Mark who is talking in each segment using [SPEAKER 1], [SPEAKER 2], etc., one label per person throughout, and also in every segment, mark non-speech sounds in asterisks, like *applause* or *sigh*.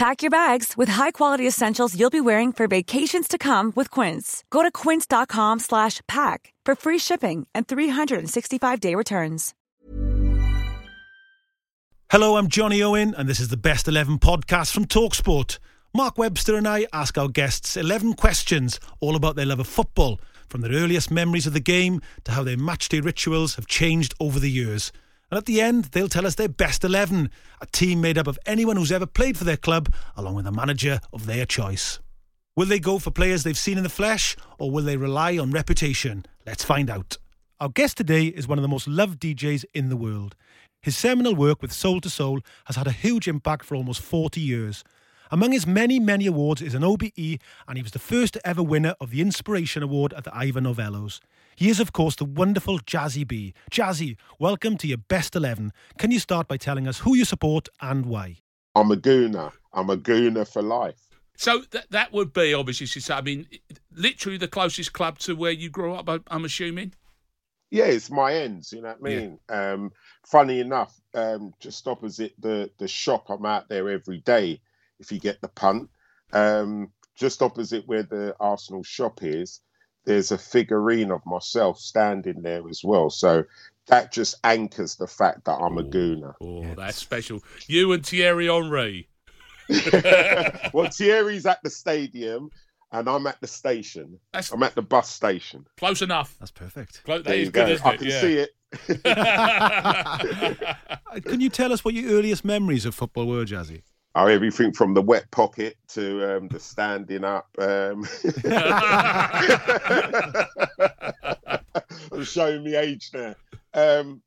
[SPEAKER 1] Pack your bags with high-quality essentials you'll be wearing for vacations to come with Quince. Go to quince.com/pack for free shipping and 365-day returns.
[SPEAKER 2] Hello, I'm Jonny Owen, and this is the Best 11 podcast from Talksport. Mark Webster and I ask our guests 11 questions all about their love of football, from their earliest memories of the game to how their matchday rituals have changed over the years. And at the end, they'll tell us their best 11, a team made up of anyone who's ever played for their club, along with a manager of their choice. Will they go for players they've seen in the flesh, or will they rely on reputation? Let's find out. Our guest today is one of the most loved DJs in the world. His seminal work with Soul II Soul has had a huge impact for almost 40 years. Among his many, many awards is an OBE, and he was the first ever winner of the Inspiration Award at the Ivor Novellos. He is, of course, the wonderful Jazzie B. Jazzie, welcome to your best 11. Can you start by telling us who you support and why?
[SPEAKER 3] I'm a gooner. I'm a gooner for life.
[SPEAKER 4] So that that would be obviously. So I mean, literally the closest club to where you grew up. I'm assuming.
[SPEAKER 3] Yeah, it's my ends. You know what I mean. Yeah. Um, funny enough, um, just opposite the the shop, I'm out there every day. If you get the punt, um, just opposite where the Arsenal shop is, there's a figurine of myself standing there as well. So that just anchors the fact that I'm a gooner.
[SPEAKER 4] Oh, that's special. You and Thierry Henry. *laughs*
[SPEAKER 3] well, Thierry's at the stadium and I'm at the station. That's... I'm at the bus station.
[SPEAKER 4] Close enough.
[SPEAKER 2] That's perfect.
[SPEAKER 4] Close, that is good, I
[SPEAKER 3] can yeah. see it. *laughs* *laughs*
[SPEAKER 2] Uh, can you tell us what your earliest memories of football were, Jazzie?
[SPEAKER 3] Oh, everything from the wet pocket to um, the standing up. Um... *laughs* *laughs* I'm showing me age now. Um,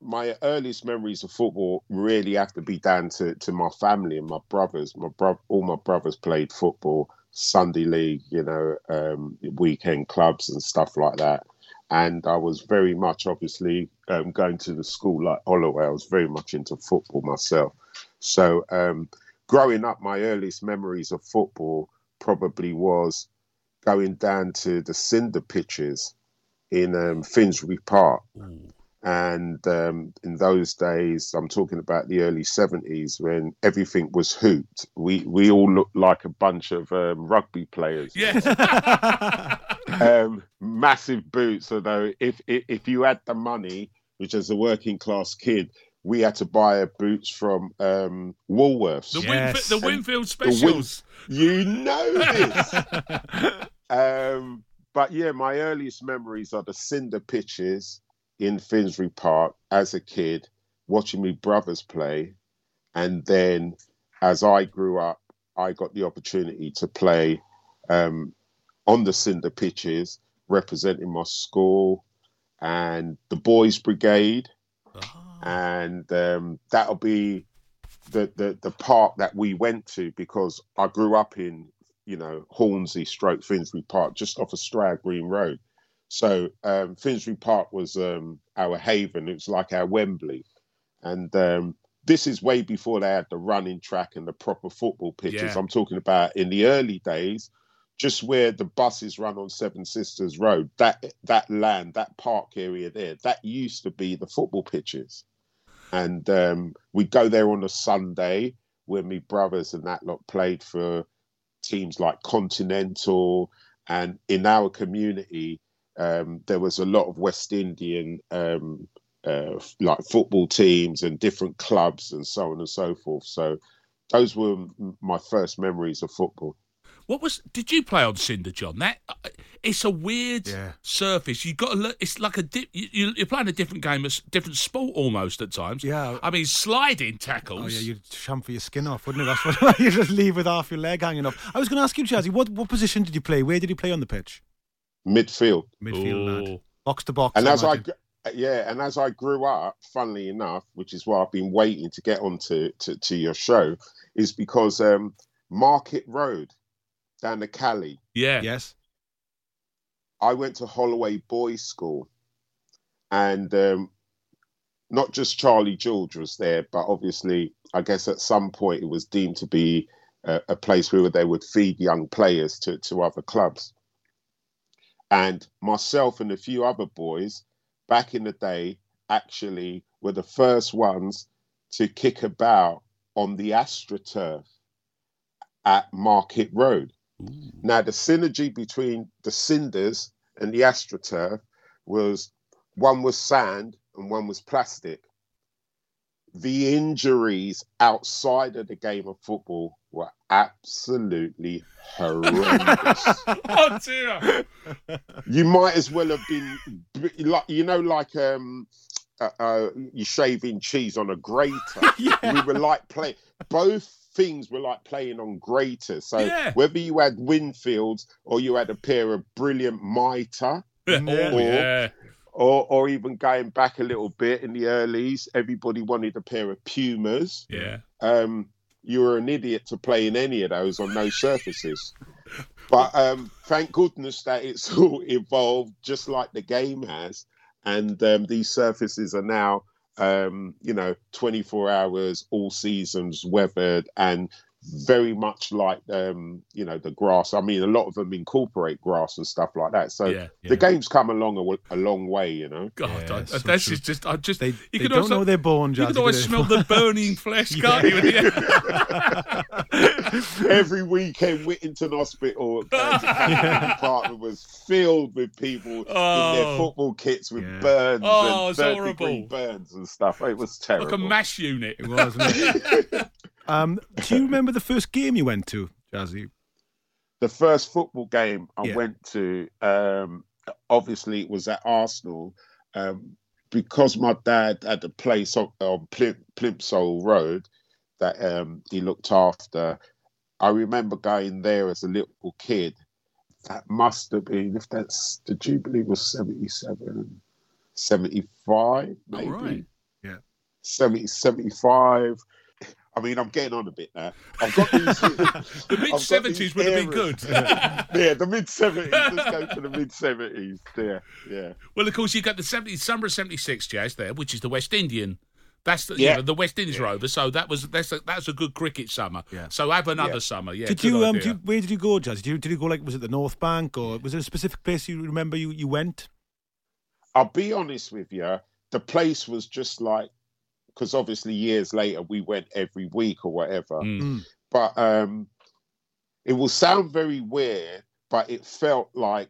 [SPEAKER 3] my earliest memories of football really have to be down to, to my family and my brothers. My bro- all my brothers played football, Sunday league, you know, um, weekend clubs and stuff like that. And I was very much, obviously, um, going to the school like Holloway. I was very much into football myself. So, um, growing up, my earliest memories of football probably was going down to the cinder pitches in um, Finsbury Park. Mm. And um, in those days, I'm talking about the early 70s when everything was hooped. We we all looked like a bunch of um, rugby players.
[SPEAKER 4] Yes. *laughs*
[SPEAKER 3] um, massive boots. Although if, if if you had the money, which as a working class kid, we had to buy boots from um, Woolworths.
[SPEAKER 4] The, yes. Winf- the Winfield specials.
[SPEAKER 3] The Win- you know *laughs* this. um, but yeah, my earliest memories are the cinder pitches in Finsbury Park as a kid, watching my brothers play. And then as I grew up, I got the opportunity to play um, on the cinder pitches, representing my school and the boys' brigade. Oh. And um, that'll be the, the, the park that we went to because I grew up in, you know, Hornsey stroke Finsbury Park, just off of Stroud Green Road. So um, Finsbury Park was um, our haven. It was like our Wembley, and um, this is way before they had the running track and the proper football pitches. Yeah. I'm talking about in the early days, just where the buses run on Seven Sisters Road. That that land, that park area there, that used to be the football pitches, and um, we'd go there on a Sunday when my brothers and that lot played for teams like Continental, and in our community um, there was a lot of West Indian um, uh, like football teams and different clubs and so on and so forth. So those were my first memories of football.
[SPEAKER 4] What was? Did you play on cinder, John? That uh, it's a weird
[SPEAKER 2] Yeah.
[SPEAKER 4] surface. You got to. look It's like a. Di- you, you- you're playing a different game, a different sport almost at times.
[SPEAKER 2] Yeah.
[SPEAKER 4] I mean, sliding tackles.
[SPEAKER 2] Oh yeah, you'd chamfer your skin off, wouldn't it? That's *laughs* what you just leave with half your leg hanging off. I was going to ask you, Jazzie, what what position did you play? Where did you play on the pitch?
[SPEAKER 3] Midfield.
[SPEAKER 2] Midfield, lad. Box to box.
[SPEAKER 3] And
[SPEAKER 2] I
[SPEAKER 3] as I,
[SPEAKER 2] imagine.
[SPEAKER 3] gr- yeah, and as I grew up, funnily enough, which is why I've been waiting to get onto to, to your show, is because um, Market Road down the Cali,
[SPEAKER 4] Yeah.
[SPEAKER 2] yes,
[SPEAKER 3] I went to Holloway Boys School, and um, not just Charlie George was there, but obviously, I guess at some point it was deemed to be a, a place where they would feed young players to, to other clubs. And myself and a few other boys back in the day actually were the first ones to kick about on the AstroTurf at Market Road. Now, the synergy between the cinders and the AstroTurf was one was sand and one was plastic. The injuries outside of the game of football were absolutely horrendous. *laughs*
[SPEAKER 4] oh dear.
[SPEAKER 3] you might as well have been like you know like um uh, uh, you shaving cheese on a grater *laughs* we were like playing both things were like playing on graters so
[SPEAKER 4] Yeah.
[SPEAKER 3] whether you had winfields or you had a pair of brilliant mitre *laughs*
[SPEAKER 4] Oh
[SPEAKER 3] Or-
[SPEAKER 4] yeah.
[SPEAKER 3] or or even going back a little bit in the earlys everybody wanted a pair of pumas
[SPEAKER 4] Yeah.
[SPEAKER 3] um, you were an idiot to play in any of those on those surfaces. But um, thank goodness that it's *laughs* all evolved just like the game has, and um, these surfaces are now, um, you know, 24 hours, all seasons, weathered, and very much like, um, you know, the grass. I mean, a lot of them incorporate grass and stuff like that. So
[SPEAKER 4] Yeah,
[SPEAKER 3] the game's come along a, a long way, you know.
[SPEAKER 4] God,
[SPEAKER 2] Yeah,
[SPEAKER 4] I,
[SPEAKER 2] so
[SPEAKER 4] this
[SPEAKER 2] true.
[SPEAKER 4] is just. I just.
[SPEAKER 2] they,
[SPEAKER 4] you
[SPEAKER 2] they
[SPEAKER 4] can
[SPEAKER 2] don't
[SPEAKER 4] also,
[SPEAKER 2] know they're born, Jazzy.
[SPEAKER 4] You can always smell the burning flesh, *laughs* can't you? *laughs* *laughs* Yeah.
[SPEAKER 3] Every weekend, Whittington Hospital uh, *laughs* department was filled with people in their
[SPEAKER 4] Oh.
[SPEAKER 3] football kits with
[SPEAKER 2] Yeah.
[SPEAKER 3] burns
[SPEAKER 4] Oh,
[SPEAKER 3] and
[SPEAKER 4] it's
[SPEAKER 3] third
[SPEAKER 4] horrible.
[SPEAKER 3] degree burns and stuff. It was terrible.
[SPEAKER 4] like a mash unit.
[SPEAKER 2] It was, wasn't it? *laughs* um, do you remember the first game you went to, Jazzie?
[SPEAKER 3] the first football game I
[SPEAKER 2] Yeah.
[SPEAKER 3] went to, um, obviously, it was at Arsenal. Um, because my dad had a place on, on Plim, Plimsoll Road that um, he looked after, I remember going there as a little kid. That must have been, if that's the Jubilee was 77, 75, maybe.
[SPEAKER 4] right.
[SPEAKER 2] Yeah.
[SPEAKER 3] 70, 75. I mean, I'm getting on a bit now. I've got these. *laughs*
[SPEAKER 4] The mid seventies would have been good. *laughs*
[SPEAKER 3] yeah, the mid seventies. Let's go for the mid seventies. Yeah, yeah.
[SPEAKER 4] well, of course, you've got the seventy summer of seventy six jazz there, which is the West Indian. That's the,
[SPEAKER 3] Yeah.
[SPEAKER 4] you know, the West Indies are over, So that was that's a, that's a good cricket summer.
[SPEAKER 2] Yeah.
[SPEAKER 4] So have another
[SPEAKER 3] Yeah.
[SPEAKER 4] summer. Yeah.
[SPEAKER 2] did you um? Did you, where did you go, Jazzie? Did you, did you go like was it the North Bank or was there a specific place you remember you, you went?
[SPEAKER 3] I'll be honest with you. The place was just like because obviously years later we went every week or whatever.
[SPEAKER 4] Mm.
[SPEAKER 3] But um, it will sound very weird, but it felt like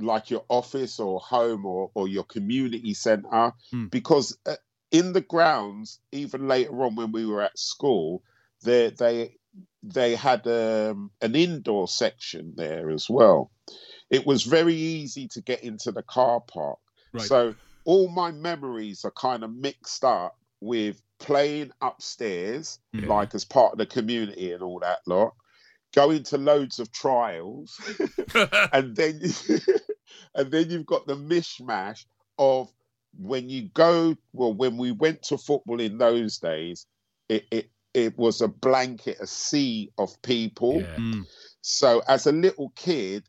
[SPEAKER 3] like your office or home or, or your community center
[SPEAKER 2] Mm.
[SPEAKER 3] because uh, in the grounds even later on when we were at school they they they had um, an indoor section there as well it was very easy to get into the car park
[SPEAKER 2] Right.
[SPEAKER 3] so all my memories are kind of mixed up with playing upstairs
[SPEAKER 2] Yeah.
[SPEAKER 3] like as part of the community and all that lot going to loads of trials *laughs* *laughs* and then *laughs* and then you've got the mishmash of when you go well when we went to football in those days it it, it was a blanket a sea of people
[SPEAKER 4] Yeah.
[SPEAKER 2] Mm.
[SPEAKER 3] so as a little kid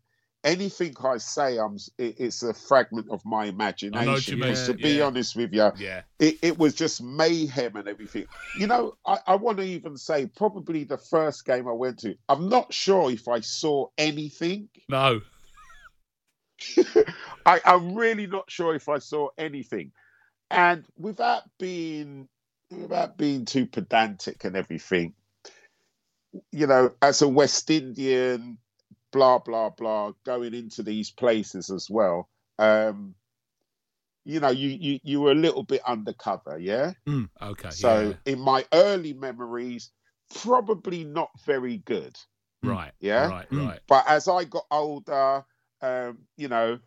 [SPEAKER 3] anything i say i'm it, it's a fragment of my imagination
[SPEAKER 4] I know what you mean,
[SPEAKER 3] because to be
[SPEAKER 4] yeah.
[SPEAKER 3] honest with you
[SPEAKER 4] yeah.
[SPEAKER 3] it, it was just mayhem and everything. You know, I, I want to even say probably the first game I went to, I'm not sure if I saw anything.
[SPEAKER 4] No. *laughs*
[SPEAKER 3] I, I'm really not sure if I saw anything. And without being without being too pedantic and everything, you know, as a West Indian, blah blah blah, going into these places as well. Um, you know, you you you were a little bit undercover, yeah.
[SPEAKER 4] Okay.
[SPEAKER 3] So
[SPEAKER 4] yeah.
[SPEAKER 3] in my early memories, probably not very good.
[SPEAKER 4] Right.
[SPEAKER 3] Yeah?
[SPEAKER 4] Right.
[SPEAKER 2] Mm.
[SPEAKER 4] Right.
[SPEAKER 3] But as I got older, um, you know,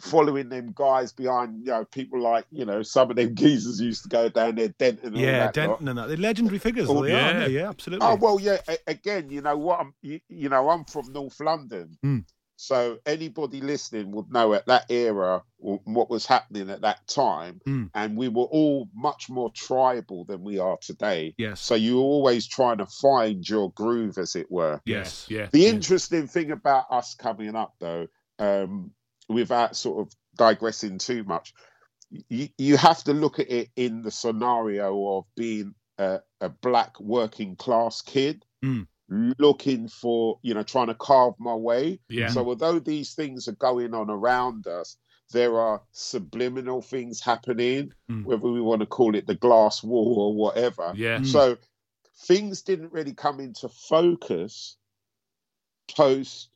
[SPEAKER 3] following them guys behind, you know, people like, you know, some of them geezers used to go down there, Denton and
[SPEAKER 2] Yeah,
[SPEAKER 3] that lot.
[SPEAKER 2] Denton and that. They're legendary figures.
[SPEAKER 3] Oh,
[SPEAKER 2] they
[SPEAKER 4] yeah.
[SPEAKER 2] are, aren't they? yeah, absolutely.
[SPEAKER 3] Oh well, yeah. Again, you know what? I'm, you, you know, I'm from North London,
[SPEAKER 2] Mm.
[SPEAKER 3] so anybody listening would know at that era what was happening at that time,
[SPEAKER 2] Mm.
[SPEAKER 3] and we were all much more tribal than we are today.
[SPEAKER 2] yes.
[SPEAKER 3] So you were always trying to find your groove, as it were.
[SPEAKER 2] Yes.
[SPEAKER 4] Yeah.
[SPEAKER 3] The interesting thing about us coming up, though, um, without sort of digressing too much, you, you have to look at it in the scenario of being a, a black working class kid
[SPEAKER 2] Mm.
[SPEAKER 3] looking for, you know, trying to carve my way.
[SPEAKER 4] Yeah.
[SPEAKER 3] So, although these things are going on around us, there are subliminal things happening,
[SPEAKER 2] Mm.
[SPEAKER 3] whether we want to call it the glass wall or whatever.
[SPEAKER 4] Yeah.
[SPEAKER 2] Mm.
[SPEAKER 3] So things didn't really come into focus post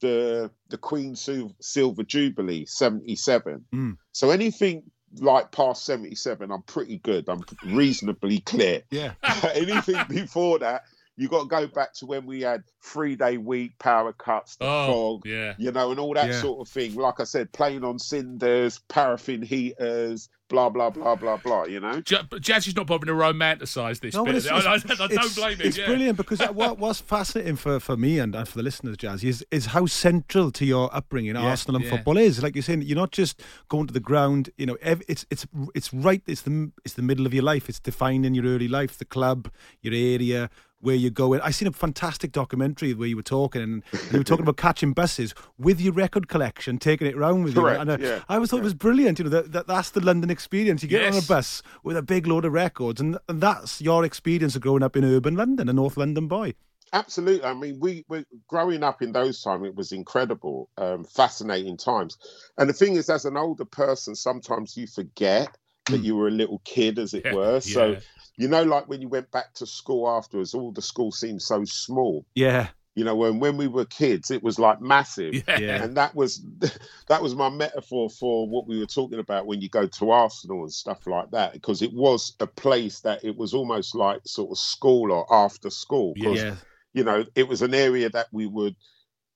[SPEAKER 3] the the Queen Silver Jubilee, 77.
[SPEAKER 2] Mm.
[SPEAKER 3] So anything like past 77, I'm pretty good. I'm reasonably clear.
[SPEAKER 2] Yeah. *laughs*
[SPEAKER 3] anything before that, you got to go back to when we had three day week, power cuts, the
[SPEAKER 4] Oh.
[SPEAKER 3] fog,
[SPEAKER 4] Yeah.
[SPEAKER 3] you know, and all that
[SPEAKER 2] Yeah.
[SPEAKER 3] sort of thing. Like I said, playing on cinders, paraffin heaters, blah, blah, blah, blah, blah, you know?
[SPEAKER 4] J- but Jazzie's not bothering to romanticise this
[SPEAKER 2] No,
[SPEAKER 4] bit.
[SPEAKER 2] it's,
[SPEAKER 4] I, *laughs* I- I
[SPEAKER 2] it's-
[SPEAKER 4] don't
[SPEAKER 2] it's-
[SPEAKER 4] blame him.
[SPEAKER 2] It's
[SPEAKER 4] yeah.
[SPEAKER 2] brilliant because what was fascinating for, for me and, and for the listeners, Jazz, is is how central to your upbringing
[SPEAKER 4] Yeah,
[SPEAKER 2] Arsenal and
[SPEAKER 4] yeah.
[SPEAKER 2] football is. Like you're saying, you're not just going to the ground. You know, ev- it's it's it's right. It's the it's the middle of your life. It's defining your early life, the club, your area. Where you're going. I seen a fantastic documentary where you were talking and, and you were talking about catching buses with your record collection, taking it around with you. And uh,
[SPEAKER 3] yeah,
[SPEAKER 2] I always thought it was brilliant. You know, that, that that's the London experience. You get on a bus with a big load of records, and, and that's your experience of growing up in urban London, a North London boy.
[SPEAKER 3] Absolutely. I mean, we were growing up in those times. It was incredible, um, fascinating times. And the thing is, as an older person, sometimes you forget that you were a little kid, as it
[SPEAKER 4] Yeah,
[SPEAKER 3] were. So
[SPEAKER 4] yeah.
[SPEAKER 3] You know, like when you went back to school afterwards, all the school seemed so small.
[SPEAKER 2] Yeah,
[SPEAKER 3] You know, when when we were kids, it was like massive.
[SPEAKER 4] Yeah.
[SPEAKER 2] Yeah.
[SPEAKER 3] And that was *laughs* that was my metaphor for what we were talking about when you go to Arsenal and stuff like that, because it was a place that it was almost like sort of school or after school. 'cause
[SPEAKER 2] yeah,
[SPEAKER 3] you know, it was an area that we would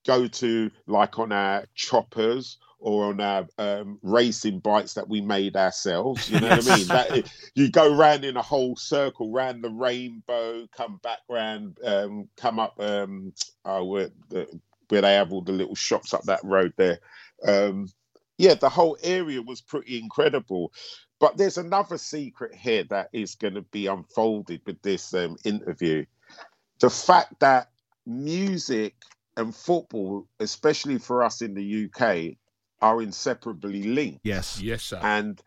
[SPEAKER 3] go to like on our choppers or on our um, racing bikes that we made ourselves. You know what I mean? That you go round in a whole circle, round the rainbow, come back round, um, come up um, oh, where, the, where they have all the little shops up that road there. Um, yeah, the whole area was pretty incredible. But there's another secret here that is going to be unfolded with this um, interview the fact that music and football, especially for us in the UK, are inseparably linked.
[SPEAKER 2] yes,
[SPEAKER 4] Yes, sir.
[SPEAKER 3] And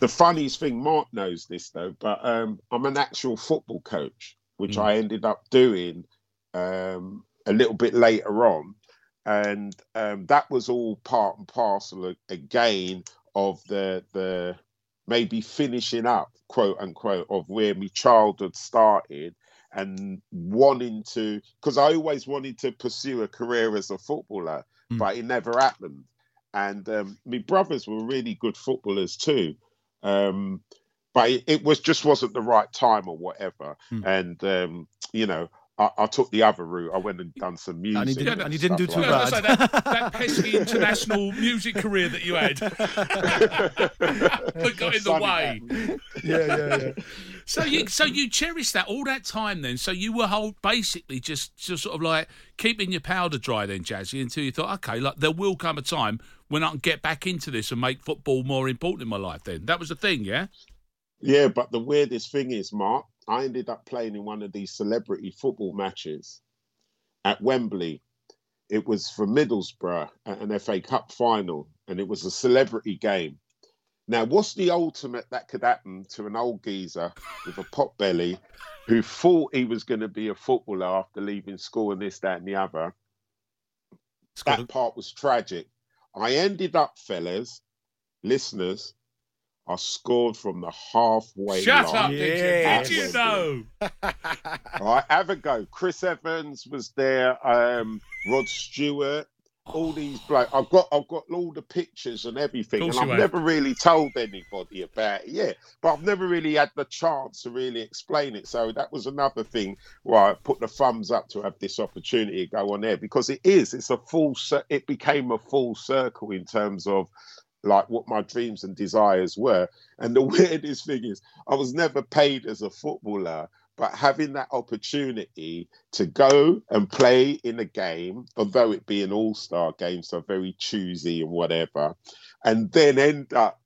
[SPEAKER 3] the funniest thing, Mark knows this though, but um, I'm an actual football coach, which
[SPEAKER 4] Mm.
[SPEAKER 3] I ended up doing um, a little bit later on. And um, that was all part and parcel again of the the maybe finishing up, quote unquote, of where my childhood started and wanting to because I always wanted to pursue a career as a footballer,
[SPEAKER 2] Mm.
[SPEAKER 3] but it never happened. And um, my brothers were really good footballers too, um, but it, it was just wasn't the right time or whatever.
[SPEAKER 2] Mm.
[SPEAKER 3] And um, you know, I, I took the other route. I went and done some music,
[SPEAKER 2] and he didn't,
[SPEAKER 4] Yeah,
[SPEAKER 2] and he didn't do too
[SPEAKER 3] like
[SPEAKER 2] bad.
[SPEAKER 4] gonna say, that, that pesky international music career that you had *laughs* *laughs* that got in the
[SPEAKER 3] Something
[SPEAKER 4] way.
[SPEAKER 3] happened.
[SPEAKER 2] yeah, yeah, yeah. *laughs*
[SPEAKER 4] So you so you cherished that all that time then. So you were basically just just sort of like keeping your powder dry then, Jazzie, until you thought, okay, like there will come a time when I can get back into this and make football more important in my life. Then that was the thing, yeah.
[SPEAKER 3] Yeah, but the weirdest thing is, Mark, I ended up playing in one of these celebrity football matches at Wembley. It was for Middlesbrough at an FA Cup final, and it was a celebrity game. Now, what's the ultimate that could happen to an old geezer with a pot belly who thought he was going to be a footballer after leaving school and this, that, and the other?
[SPEAKER 2] Scored
[SPEAKER 3] That part was tragic. I ended up, fellas, listeners, I scored from the halfway
[SPEAKER 4] Shut
[SPEAKER 3] line.
[SPEAKER 4] up, did you?
[SPEAKER 2] Yeah.
[SPEAKER 4] Did you know?
[SPEAKER 3] All right, have a go. Chris Evans was there. Um, Rod Stewart. All these bloke. I've got I've got all the pictures and everything, and I've
[SPEAKER 4] have.
[SPEAKER 3] never really told anybody about it. Yeah, but I've never really had the chance to really explain it. So that was another thing where I put the thumbs up to have this opportunity to go on there because it is. It's a full. It became a full circle in terms of like what my dreams and desires were. And the *laughs* weirdest thing is, I was never paid as a footballer, but having that opportunity to go and play in a game, although it be an all star game, so very choosy and whatever, and then end up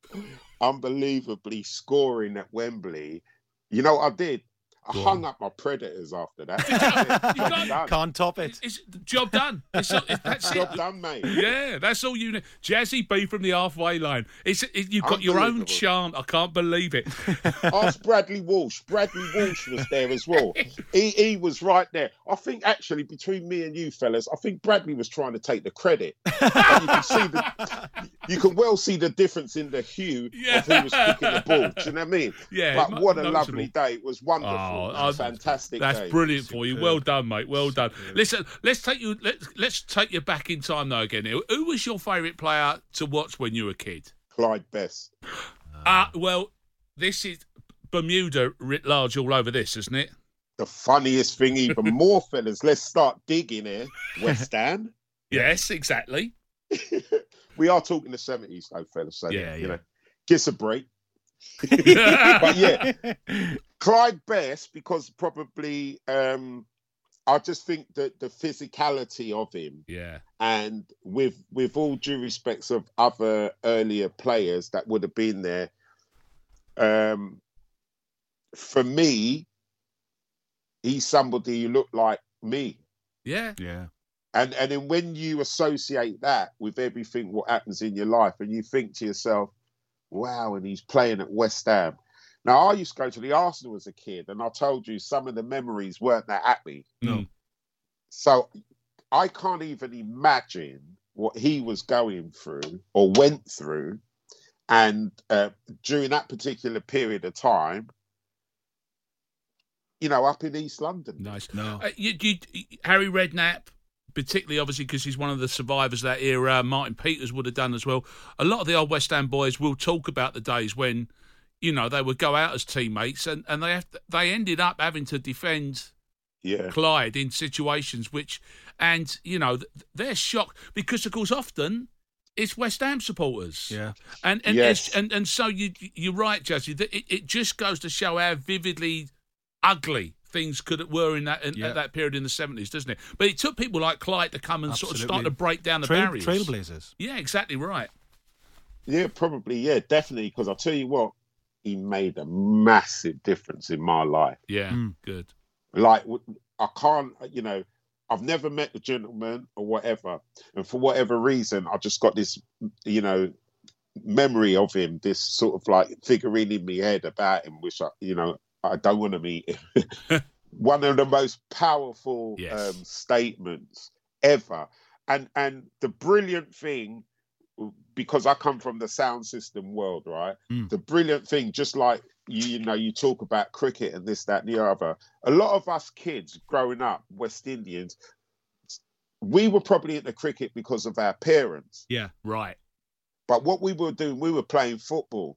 [SPEAKER 3] unbelievably scoring at Wembley. You know what I did? I
[SPEAKER 4] Go
[SPEAKER 3] hung
[SPEAKER 4] on.
[SPEAKER 3] up my predators after that. *laughs*
[SPEAKER 4] You can't-
[SPEAKER 3] done.
[SPEAKER 2] Can't top it.
[SPEAKER 4] It's, it's job done. It's, it's, that's it.
[SPEAKER 3] Job done, mate.
[SPEAKER 4] Yeah, that's all you need. Jazzie B from the halfway line. It's it, you've got your own
[SPEAKER 3] Unbelievable.
[SPEAKER 4] chant. I can't believe it. *laughs*
[SPEAKER 3] Ask Bradley Walsh. Bradley Walsh was there as well. *laughs* He, he was right there. I think actually between me and you fellas, I think Bradley was trying to take the credit. You can see the, you can well see the difference in the hue of who was kicking the ball. Do you know what I mean?
[SPEAKER 4] Yeah,
[SPEAKER 3] But what a
[SPEAKER 4] noticeable.
[SPEAKER 3] lovely day! It was wonderful.
[SPEAKER 4] Oh,
[SPEAKER 3] It was fantastic.
[SPEAKER 4] That's
[SPEAKER 3] day.
[SPEAKER 4] brilliant for you. Well done, mate. Well done. Listen, let's take you. Let's let's take you back in time though. Again, who, who was your favourite player to watch when you were a kid?
[SPEAKER 3] Clyde Best.
[SPEAKER 4] Ah, well, this is Bermuda writ large all over this, isn't it?
[SPEAKER 3] The funniest thing, even *laughs* more fellas. Let's start digging here. West Ham. *laughs*
[SPEAKER 4] Yes, exactly. *laughs*
[SPEAKER 3] we are talking the seventies, though, fellas. So
[SPEAKER 4] Yeah,
[SPEAKER 3] you
[SPEAKER 2] yeah.
[SPEAKER 3] know, give us a break. But yeah, *laughs* Clyde Best because probably um, I just think that the physicality of him
[SPEAKER 4] Yeah,
[SPEAKER 3] and with with all due respects of other earlier players that would have been there, um, for me, he's somebody who looked like me.
[SPEAKER 4] yeah,
[SPEAKER 2] yeah.
[SPEAKER 3] And and then when you associate that with everything what happens in your life, and you think to yourself, "Wow!" and he's playing at West Ham. Now I used to go to the Arsenal as a kid, and I told you some of the memories weren't that happy.
[SPEAKER 4] No.
[SPEAKER 3] So I can't even imagine what he was going through or went through, and uh, during that particular period of time, you know, up in East London.
[SPEAKER 4] nice.
[SPEAKER 2] No.
[SPEAKER 4] Uh, you, you, Harry Redknapp, particularly obviously because he's one of the survivors of that era. Uh, Martin Peters would have done as well. A lot of the old West Ham boys will talk about the days when, you know, they would go out as teammates and, and they have they ended up having to defend
[SPEAKER 3] Yeah.
[SPEAKER 4] Clyde in situations which, and you know, they're shocked because of course often. It's West Ham supporters,
[SPEAKER 2] Yeah.
[SPEAKER 4] and and
[SPEAKER 3] Yes.
[SPEAKER 4] and and so you you're right, Jesse. That it, it just goes to show how vividly ugly things could were in that in,
[SPEAKER 2] Yeah.
[SPEAKER 4] at that period in the seventies, doesn't it? But it took people like Clyde to come and sort of start to break down the
[SPEAKER 2] Trail,
[SPEAKER 4] barriers.
[SPEAKER 2] trailblazers.
[SPEAKER 4] Yeah, exactly right.
[SPEAKER 3] Yeah, probably. Yeah, definitely. Because I'll tell you what, he made a massive difference in my life.
[SPEAKER 4] Yeah,
[SPEAKER 2] Mm.
[SPEAKER 4] good.
[SPEAKER 3] Like, I can't, you know, I've never met the gentleman or whatever. And for whatever reason, I just got this, you know, memory of him, this sort of like figurine in my head about him, which I, you know, I don't want to meet him. One of the most powerful
[SPEAKER 4] Yes.
[SPEAKER 3] um, statements ever. And and the brilliant thing, because I come from the sound system world, right?
[SPEAKER 2] Mm.
[SPEAKER 3] The brilliant thing, just like you, you know, you talk about cricket and this, that, and the other. A lot of us kids growing up, West Indians, we were probably into cricket because of our parents.
[SPEAKER 2] Yeah.
[SPEAKER 4] Right.
[SPEAKER 3] But what we were doing, we were playing football.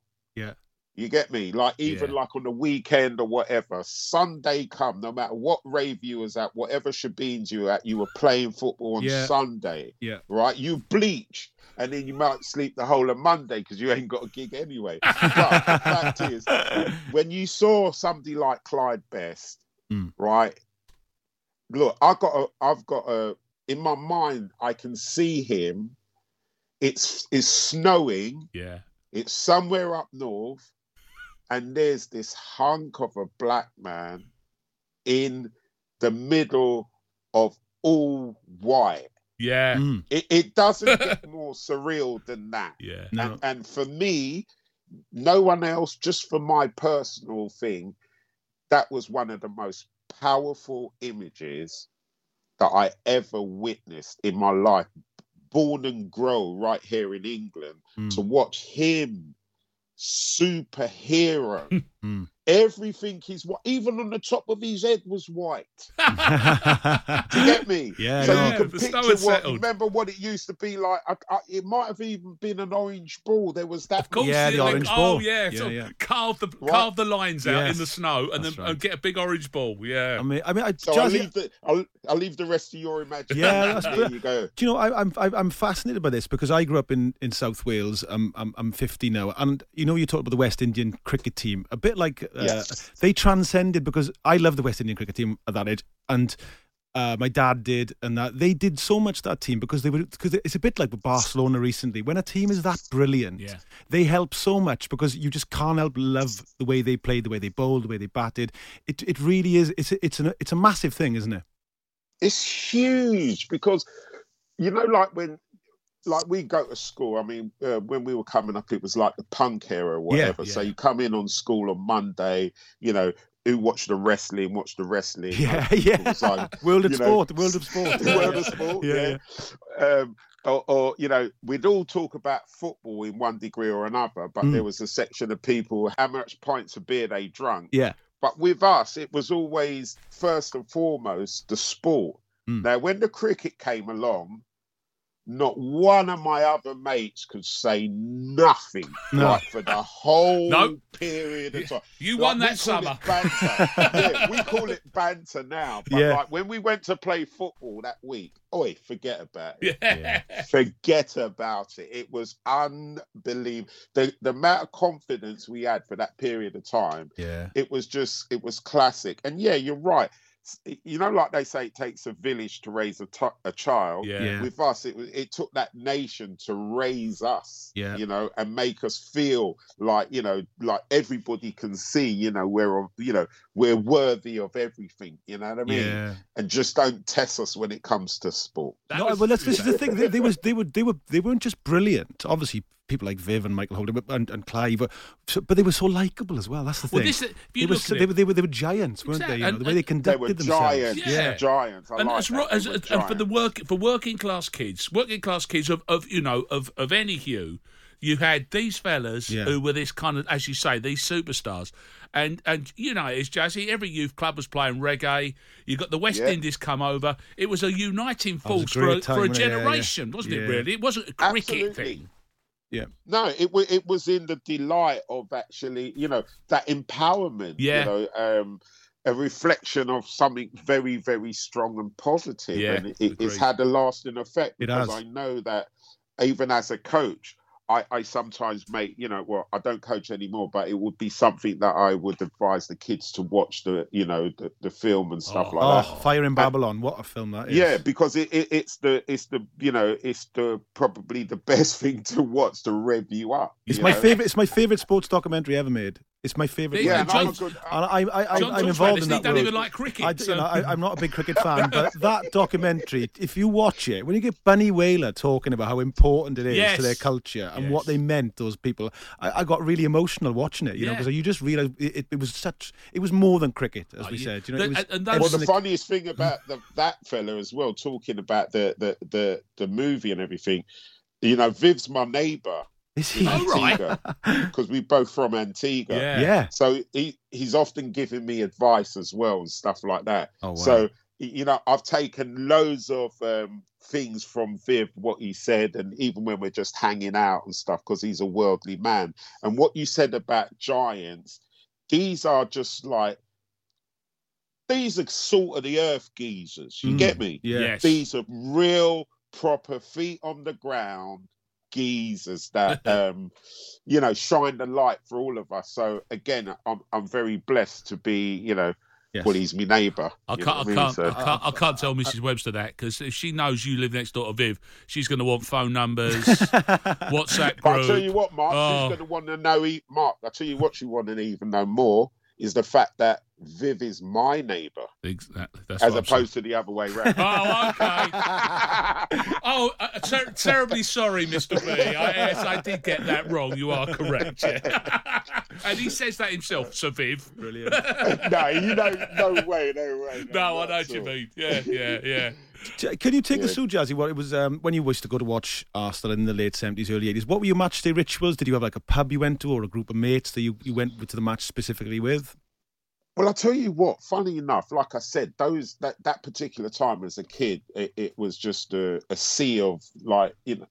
[SPEAKER 3] You get me? Like even
[SPEAKER 4] Yeah.
[SPEAKER 3] like on the weekend or whatever, Sunday come, no matter what rave you was at, whatever shebeens you were at, you were playing football on
[SPEAKER 2] Yeah.
[SPEAKER 3] Sunday.
[SPEAKER 2] Yeah.
[SPEAKER 3] Right? You bleach and then you might sleep the whole of Monday because you ain't got a gig anyway. *laughs* But the fact is, when you saw somebody like Clyde Best,
[SPEAKER 2] Mm.
[SPEAKER 3] right? Look, I got a I've got a in my mind, I can see him. It's it's snowing.
[SPEAKER 4] Yeah.
[SPEAKER 3] It's somewhere up north, and there's this hunk of a black man in the middle of all white.
[SPEAKER 4] Yeah.
[SPEAKER 2] Mm.
[SPEAKER 3] It, it doesn't *laughs* get more surreal than that.
[SPEAKER 4] Yeah.
[SPEAKER 2] No.
[SPEAKER 3] And, and for me, no one else, just for my personal thing, that was one of the most powerful images that I ever witnessed in my life. Born and grow right here in England,
[SPEAKER 2] Mm.
[SPEAKER 3] to watch him, superhero, *laughs*
[SPEAKER 2] Mm.
[SPEAKER 3] Everything is white. Even on the top of his head was white. *laughs* Do you get me?
[SPEAKER 2] Yeah,
[SPEAKER 3] So
[SPEAKER 2] no.
[SPEAKER 3] you can
[SPEAKER 4] The
[SPEAKER 3] picture
[SPEAKER 4] had
[SPEAKER 3] what.
[SPEAKER 4] settled.
[SPEAKER 3] Remember what it used to be like. I, I, it might have even been an orange ball. There was that.
[SPEAKER 4] Of course,
[SPEAKER 2] Yeah, the
[SPEAKER 4] like,
[SPEAKER 2] orange
[SPEAKER 4] oh,
[SPEAKER 2] ball.
[SPEAKER 4] yeah,
[SPEAKER 2] Yeah,
[SPEAKER 4] so
[SPEAKER 2] yeah.
[SPEAKER 4] carve the
[SPEAKER 3] Right.
[SPEAKER 4] carve the lines out
[SPEAKER 2] Yes.
[SPEAKER 4] in the snow, and
[SPEAKER 2] That's
[SPEAKER 4] then
[SPEAKER 2] right.
[SPEAKER 4] and get a big orange ball. Yeah,
[SPEAKER 2] I mean, I mean, I,
[SPEAKER 3] So I'll
[SPEAKER 2] Jazzie-
[SPEAKER 3] leave the. I'll, I'll leave the rest to your imagination.
[SPEAKER 2] Yeah, that's *laughs*
[SPEAKER 3] there you go.
[SPEAKER 2] Do you know I, I'm I- I'm fascinated by this because I grew up in, in South Wales. I'm, I'm I'm 50 now, and you know you talk about the West Indian cricket team. A bit like
[SPEAKER 3] Yes.
[SPEAKER 2] they transcended because I love the West Indian cricket team at that age, and uh, my dad did, and that they did so much that team because they were because it's a bit like Barcelona recently. When a team is that brilliant,
[SPEAKER 4] Yeah.
[SPEAKER 2] they help so much because you just can't help love the way they played, the way they bowled, the way they batted. It it really is. It's it's an, it's a massive thing, isn't it?
[SPEAKER 3] It's huge because you know, like when. Like we go to school. I mean, uh, when we were coming up, it was like the punk era or whatever. So
[SPEAKER 4] yeah.
[SPEAKER 3] you come in on school on Monday. You know, who watched the wrestling? Watch the wrestling.
[SPEAKER 2] Yeah, yeah.
[SPEAKER 3] like, *laughs*
[SPEAKER 2] World of
[SPEAKER 3] you know,
[SPEAKER 2] sport, world of sport, *laughs*
[SPEAKER 3] world of sport.
[SPEAKER 2] Yeah,
[SPEAKER 3] Yeah. Um, or, or you know, we'd all talk about football in one degree or another, but
[SPEAKER 2] Mm.
[SPEAKER 3] there was a section of people how much pints of beer they drunk.
[SPEAKER 2] Yeah.
[SPEAKER 3] But with us, it was always first and foremost the sport.
[SPEAKER 2] Mm.
[SPEAKER 3] Now, when the cricket came along, not one of my other mates could say nothing
[SPEAKER 2] No.
[SPEAKER 3] like for the whole
[SPEAKER 4] No.
[SPEAKER 3] period of time.
[SPEAKER 4] you
[SPEAKER 3] Like,
[SPEAKER 4] won that summer. *laughs*
[SPEAKER 3] Yeah, we call it banter now. But
[SPEAKER 2] Yeah.
[SPEAKER 3] like when we went to play football that week, oi, forget about it.
[SPEAKER 4] Yeah.
[SPEAKER 3] Forget about it. It was unbelievable. The the amount of confidence we had for that period of time,
[SPEAKER 2] Yeah.
[SPEAKER 3] it was just it was classic. And yeah, you're right. S- You know, like they say, it takes a village to raise a a child.
[SPEAKER 4] Yeah.
[SPEAKER 2] Yeah.
[SPEAKER 3] With us, it was it took that nation to raise us,
[SPEAKER 2] Yeah.
[SPEAKER 3] you know, and make us feel like you know, like everybody can see, you know, we're you know we're worthy of everything, you know what I mean?
[SPEAKER 2] Yeah.
[SPEAKER 3] And just don't test us when it comes to sport.
[SPEAKER 4] That
[SPEAKER 2] No,
[SPEAKER 4] was-
[SPEAKER 2] well, that's, this is the thing. They, they was they were they were they weren't just brilliant. Obviously, people like Viv and Michael Holding and, and Clive, so, but they were so likable as well. That's the
[SPEAKER 4] Well,
[SPEAKER 2] thing.
[SPEAKER 4] this-
[SPEAKER 2] they, were, so- they, were, they were they were giants, weren't
[SPEAKER 4] Exactly.
[SPEAKER 2] they? You know,
[SPEAKER 4] And-
[SPEAKER 2] the way they
[SPEAKER 4] and-
[SPEAKER 3] They were
[SPEAKER 2] conducted themselves.
[SPEAKER 3] giants,
[SPEAKER 4] Yeah.
[SPEAKER 3] giants. I
[SPEAKER 4] and
[SPEAKER 3] like
[SPEAKER 4] as,
[SPEAKER 3] that.
[SPEAKER 4] as,
[SPEAKER 3] were
[SPEAKER 4] and for the work for working class kids, working class kids of, of you know of of any hue, you had these fellas
[SPEAKER 2] Yeah.
[SPEAKER 4] who were this kind of, as you say, these superstars, and and you know it's Jazzie. Every youth club was playing reggae. You got the West
[SPEAKER 3] Yeah.
[SPEAKER 4] Indies come over. It was a uniting
[SPEAKER 2] it was a
[SPEAKER 4] force for a,
[SPEAKER 2] time,
[SPEAKER 4] for a
[SPEAKER 2] wasn't? Yeah, yeah.
[SPEAKER 4] generation, wasn't it? Really, it wasn't a cricket
[SPEAKER 3] Absolutely.
[SPEAKER 4] thing.
[SPEAKER 2] Yeah.
[SPEAKER 3] No, it was it was in the delight of actually, you know, that empowerment.
[SPEAKER 4] Yeah.
[SPEAKER 3] You know, um, a reflection of something very, very strong and positive,
[SPEAKER 4] Yeah,
[SPEAKER 3] and it, it's had a lasting effect
[SPEAKER 2] It
[SPEAKER 3] because
[SPEAKER 2] has.
[SPEAKER 3] I know that even as a coach. I, I sometimes make, you know, well, I don't coach anymore, but it would be something that I would advise the kids to watch the, you know, the, the film and stuff
[SPEAKER 4] Oh.
[SPEAKER 3] like
[SPEAKER 2] Oh,
[SPEAKER 3] that.
[SPEAKER 2] Fire in Babylon! What a film that is.
[SPEAKER 3] Yeah, because it, it, it's the it's the you know it's the probably the *laughs* best thing to watch to rev you up.
[SPEAKER 2] it's my
[SPEAKER 3] know?
[SPEAKER 2] favorite. It's my favorite sports documentary ever made. It's my favorite.
[SPEAKER 4] Yeah,
[SPEAKER 3] Yeah,
[SPEAKER 2] one.
[SPEAKER 3] I'm a good.
[SPEAKER 2] And I, I, I,
[SPEAKER 4] John
[SPEAKER 2] I'm involved in that
[SPEAKER 4] He don't
[SPEAKER 2] world.
[SPEAKER 4] even like cricket.
[SPEAKER 2] I, you
[SPEAKER 4] so-
[SPEAKER 2] know, I, I'm not a big cricket fan, but that documentary, if you watch it, when you get Bunny Wailer talking about how important it is
[SPEAKER 4] Yes.
[SPEAKER 2] to their culture and
[SPEAKER 4] Yes.
[SPEAKER 2] what they meant, those people, I, I got really emotional watching it. You know, because you just realised it, it, it was such, it was more than cricket, as
[SPEAKER 4] Oh,
[SPEAKER 2] we
[SPEAKER 4] yeah.
[SPEAKER 2] said. You know,
[SPEAKER 4] The-
[SPEAKER 2] it was
[SPEAKER 4] and- and
[SPEAKER 3] Well, the funniest thing about the, that fella as well, talking about the, the the the movie and everything, you know, Viv's my neighbour
[SPEAKER 2] Is
[SPEAKER 3] in
[SPEAKER 2] he?
[SPEAKER 4] Right.
[SPEAKER 3] Antigua because we're both from Antigua.
[SPEAKER 4] yeah.
[SPEAKER 2] Yeah.
[SPEAKER 3] So he he's often giving me advice as well and stuff like that.
[SPEAKER 2] Oh, wow.
[SPEAKER 3] So you know, I've taken loads of um, things from Viv, what he said, and even when we're just hanging out and stuff, because he's a worldly man. And what you said about giants, these are just like these are salt of the earth geezers. You
[SPEAKER 2] Mm.
[SPEAKER 3] get me?
[SPEAKER 2] yeah.
[SPEAKER 4] Yes.
[SPEAKER 3] These are real, proper feet on the ground geezers that *laughs* um you know shine the light for all of us so again i'm i'm very blessed to be you know
[SPEAKER 2] Yes.
[SPEAKER 3] well he's my neighbor
[SPEAKER 4] I
[SPEAKER 3] you
[SPEAKER 4] can't, I
[SPEAKER 3] mean?
[SPEAKER 4] can't,
[SPEAKER 3] So-
[SPEAKER 4] I can't, I can't tell Mrs. Webster that because if she knows you live next door to Viv, she's going to want phone numbers, *laughs* WhatsApp
[SPEAKER 3] But I tell you what, Mark,
[SPEAKER 4] Oh.
[SPEAKER 3] she's going to want to know. e- Mark, I tell you what, she want to even know more is the fact that Viv is my neighbour,
[SPEAKER 4] Exactly. That's
[SPEAKER 3] as opposed to the other way round. *laughs*
[SPEAKER 4] Oh, okay. *laughs* oh, uh, ter- terribly sorry, Mr. B. I, yes, I did get that wrong. You are correct. Yeah. *laughs* and he says that himself, Sir Viv.
[SPEAKER 2] Brilliant.
[SPEAKER 3] no, you know, no way, no way.
[SPEAKER 4] No, I know what you mean. Yeah, yeah, yeah.
[SPEAKER 2] T- Can you take us
[SPEAKER 3] Yeah.
[SPEAKER 2] through, Jazzie, what it was um, when you used to go to watch Arsenal in the late 70s, early 80s? What were your match day rituals? Did you have like a pub you went to or a group of mates that you, you went to the match specifically with?
[SPEAKER 3] Well, I'll tell you what. Funny enough, like I said, those that that particular time as a kid, it, it was just a, a sea of like you know.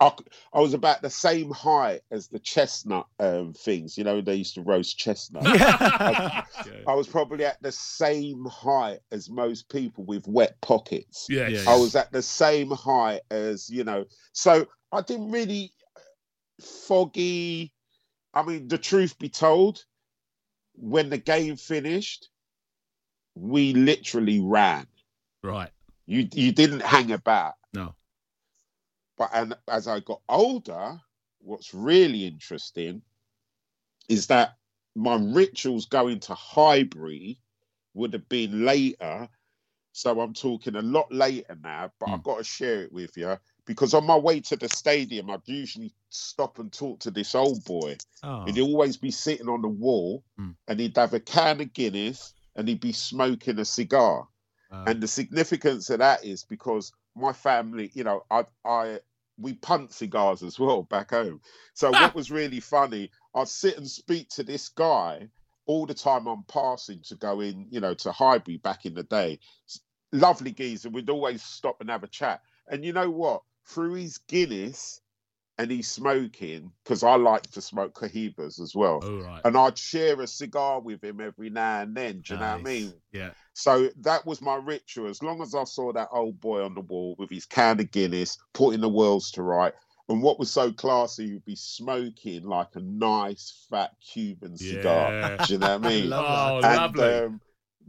[SPEAKER 3] I, I was about the same height as the chestnut um, things. You know, they used to roast chestnut. *laughs* I was probably at the same height as most people with wet pockets.
[SPEAKER 4] Yes.
[SPEAKER 2] Yeah,
[SPEAKER 3] I was at the same height as you know. So I didn't really foggy. I mean, the truth be told, when the game finished, we literally ran.
[SPEAKER 4] Right.
[SPEAKER 3] You you didn't hang about.
[SPEAKER 2] No.
[SPEAKER 3] But and as I got older, what's really interesting is that my rituals going to Highbury would have been later. So I'm talking a lot later now, but I've hmm. got to share it with you because on my way to the stadium, I'd usually stop and talk to this old boy.
[SPEAKER 2] Oh.
[SPEAKER 3] He'd always be sitting on the wall
[SPEAKER 2] Mm.
[SPEAKER 3] and he'd have a can of Guinness and he'd be smoking a cigar.
[SPEAKER 2] Wow.
[SPEAKER 3] And the significance of that is because my family, you know, I, I, we punt cigars as well back home. So what *laughs* was really funny, I'd sit and speak to this guy all the time I'm passing to go in, you know, to Highbury back in the day. Lovely geezer. We'd always stop and have a chat. And you know what? Through his Guinness and he's smoking, because I like to smoke cohibas as well.
[SPEAKER 4] All right.
[SPEAKER 3] And I'd share a cigar with him every now and then. Do you know what I mean?
[SPEAKER 2] Yeah.
[SPEAKER 3] So that was my ritual. As long as I saw that old boy on the wall with his can of Guinness, putting the worlds to right. And what was so classy, you'd be smoking like a nice fat Cuban cigar.
[SPEAKER 4] Yeah.
[SPEAKER 3] Do you know what I mean? *laughs*
[SPEAKER 4] Oh,
[SPEAKER 3] and
[SPEAKER 4] lovely.
[SPEAKER 3] um,